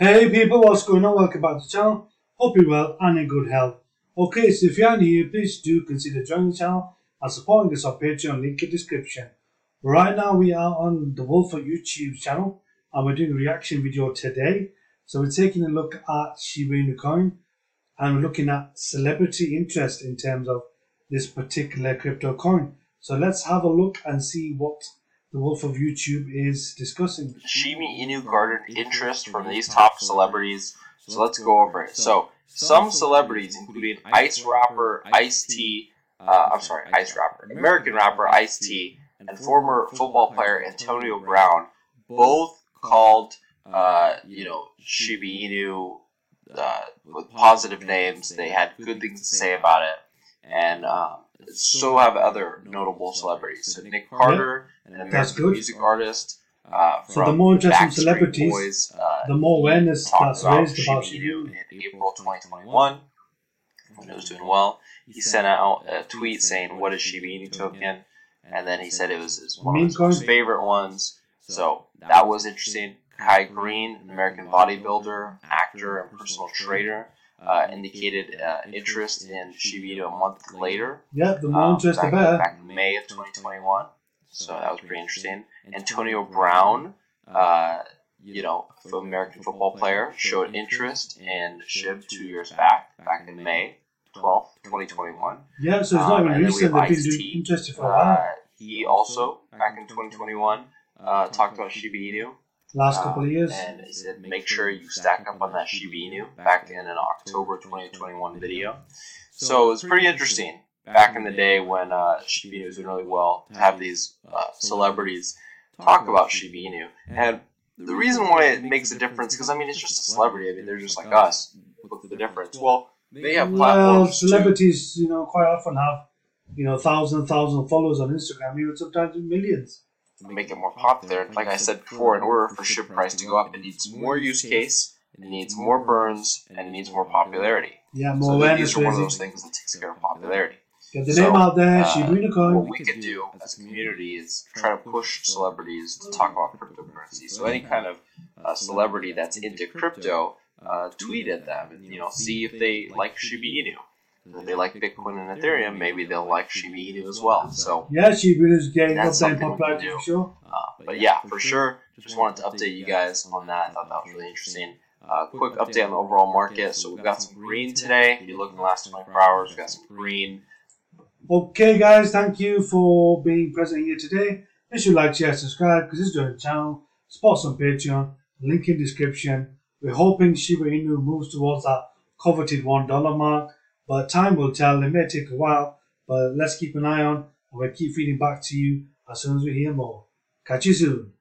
Hey people, what's going on? Welcome back to the channel. Hope you're well and in good health. Okay, so if you are new, please do consider joining the channel and supporting us on Patreon, link in the description. Right now we are on the Wolf of YouTube channel and we're doing a reaction video today. So we're taking a look at Shiba Inu coin and we're looking at celebrity interest in terms of this particular crypto coin. So let's have a look and see what the Wolf of YouTube is discussing. Shiba Inu garnered interest from these top celebrities, so let's go over it. So, some celebrities, including Ice rapper Ice T, uh, I'm sorry, Ice rapper, American rapper Ice T, and former football player Antonio Brown, both called, uh, you know, Shiba Inu uh, with positive names. They had good things to say about it, and um, so have other notable celebrities. So Nick Carter, an American music artist. Uh, so the more interesting celebrities, Boys, uh, the more awareness that's raised about Shibu in April 2021 when it was doing well. He sent out a tweet saying, "What is Shiba Inu token?" And then he said it was his, one of his favorite ones. So that was interesting. Kai Greene, an American bodybuilder, actor, and personal trader, uh, indicated uh, interest in Shiba Inu a month later. Yeah, the more interest, um, the better. Back in May of 2021. So that was pretty interesting. Antonio Brown, uh, you know, American football player, showed interest in SHIB two years back, back in May 12th, 2021. Yeah, so it's not even um, recent. They've been interested for a while. Uh, he also, back in 2021, uh, talked about Shiba Inu last couple of years. And he said, make sure you stack up on that Shiba Inu back in an October 2021 video. So it's pretty interesting back in the day when uh, Shiba Inu was doing really well to have these uh, celebrities talk about Shiba Inu. And the reason why it makes a difference, because I mean, it's just a celebrity. I mean, they're just like us. What's the difference? Well, they have platforms. Well, celebrities, you know, quite often have, you know, thousand, thousand followers on Instagram, even sometimes millions make it more popular. Like I said before, in order for SHIB price to go up, it needs more use case, it needs more burns, and it needs more popularity. Yeah, more so awareness. These are one of those things that takes care of popularity. Get the so, name out there, uh, What we can do as a community is try to push celebrities to talk about cryptocurrency. So any kind of uh, celebrity that's into crypto, uh, tweet at them and you know see if they like Shiba Inu if they like Bitcoin and Ethereum, maybe they'll like Shiba Inu as well. So yeah, Shiba Inu is getting up there popularity for sure. Uh, but yeah, for sure, just wanted to update you guys on that. I thought that was really interesting. Uh, quick update on the overall market. So we've got some green today. If you look in the last 24 hours, we've got some green. Okay, guys, thank you for being present here today. Make sure you like, share, subscribe because this is the channel. Support on Patreon. Link in description. We're hoping Shiba Inu moves towards that coveted $1 mark. But time will tell. It may take a while, but let's keep an eye on and we'll keep feeding back to you as soon as we hear more. Catch you soon.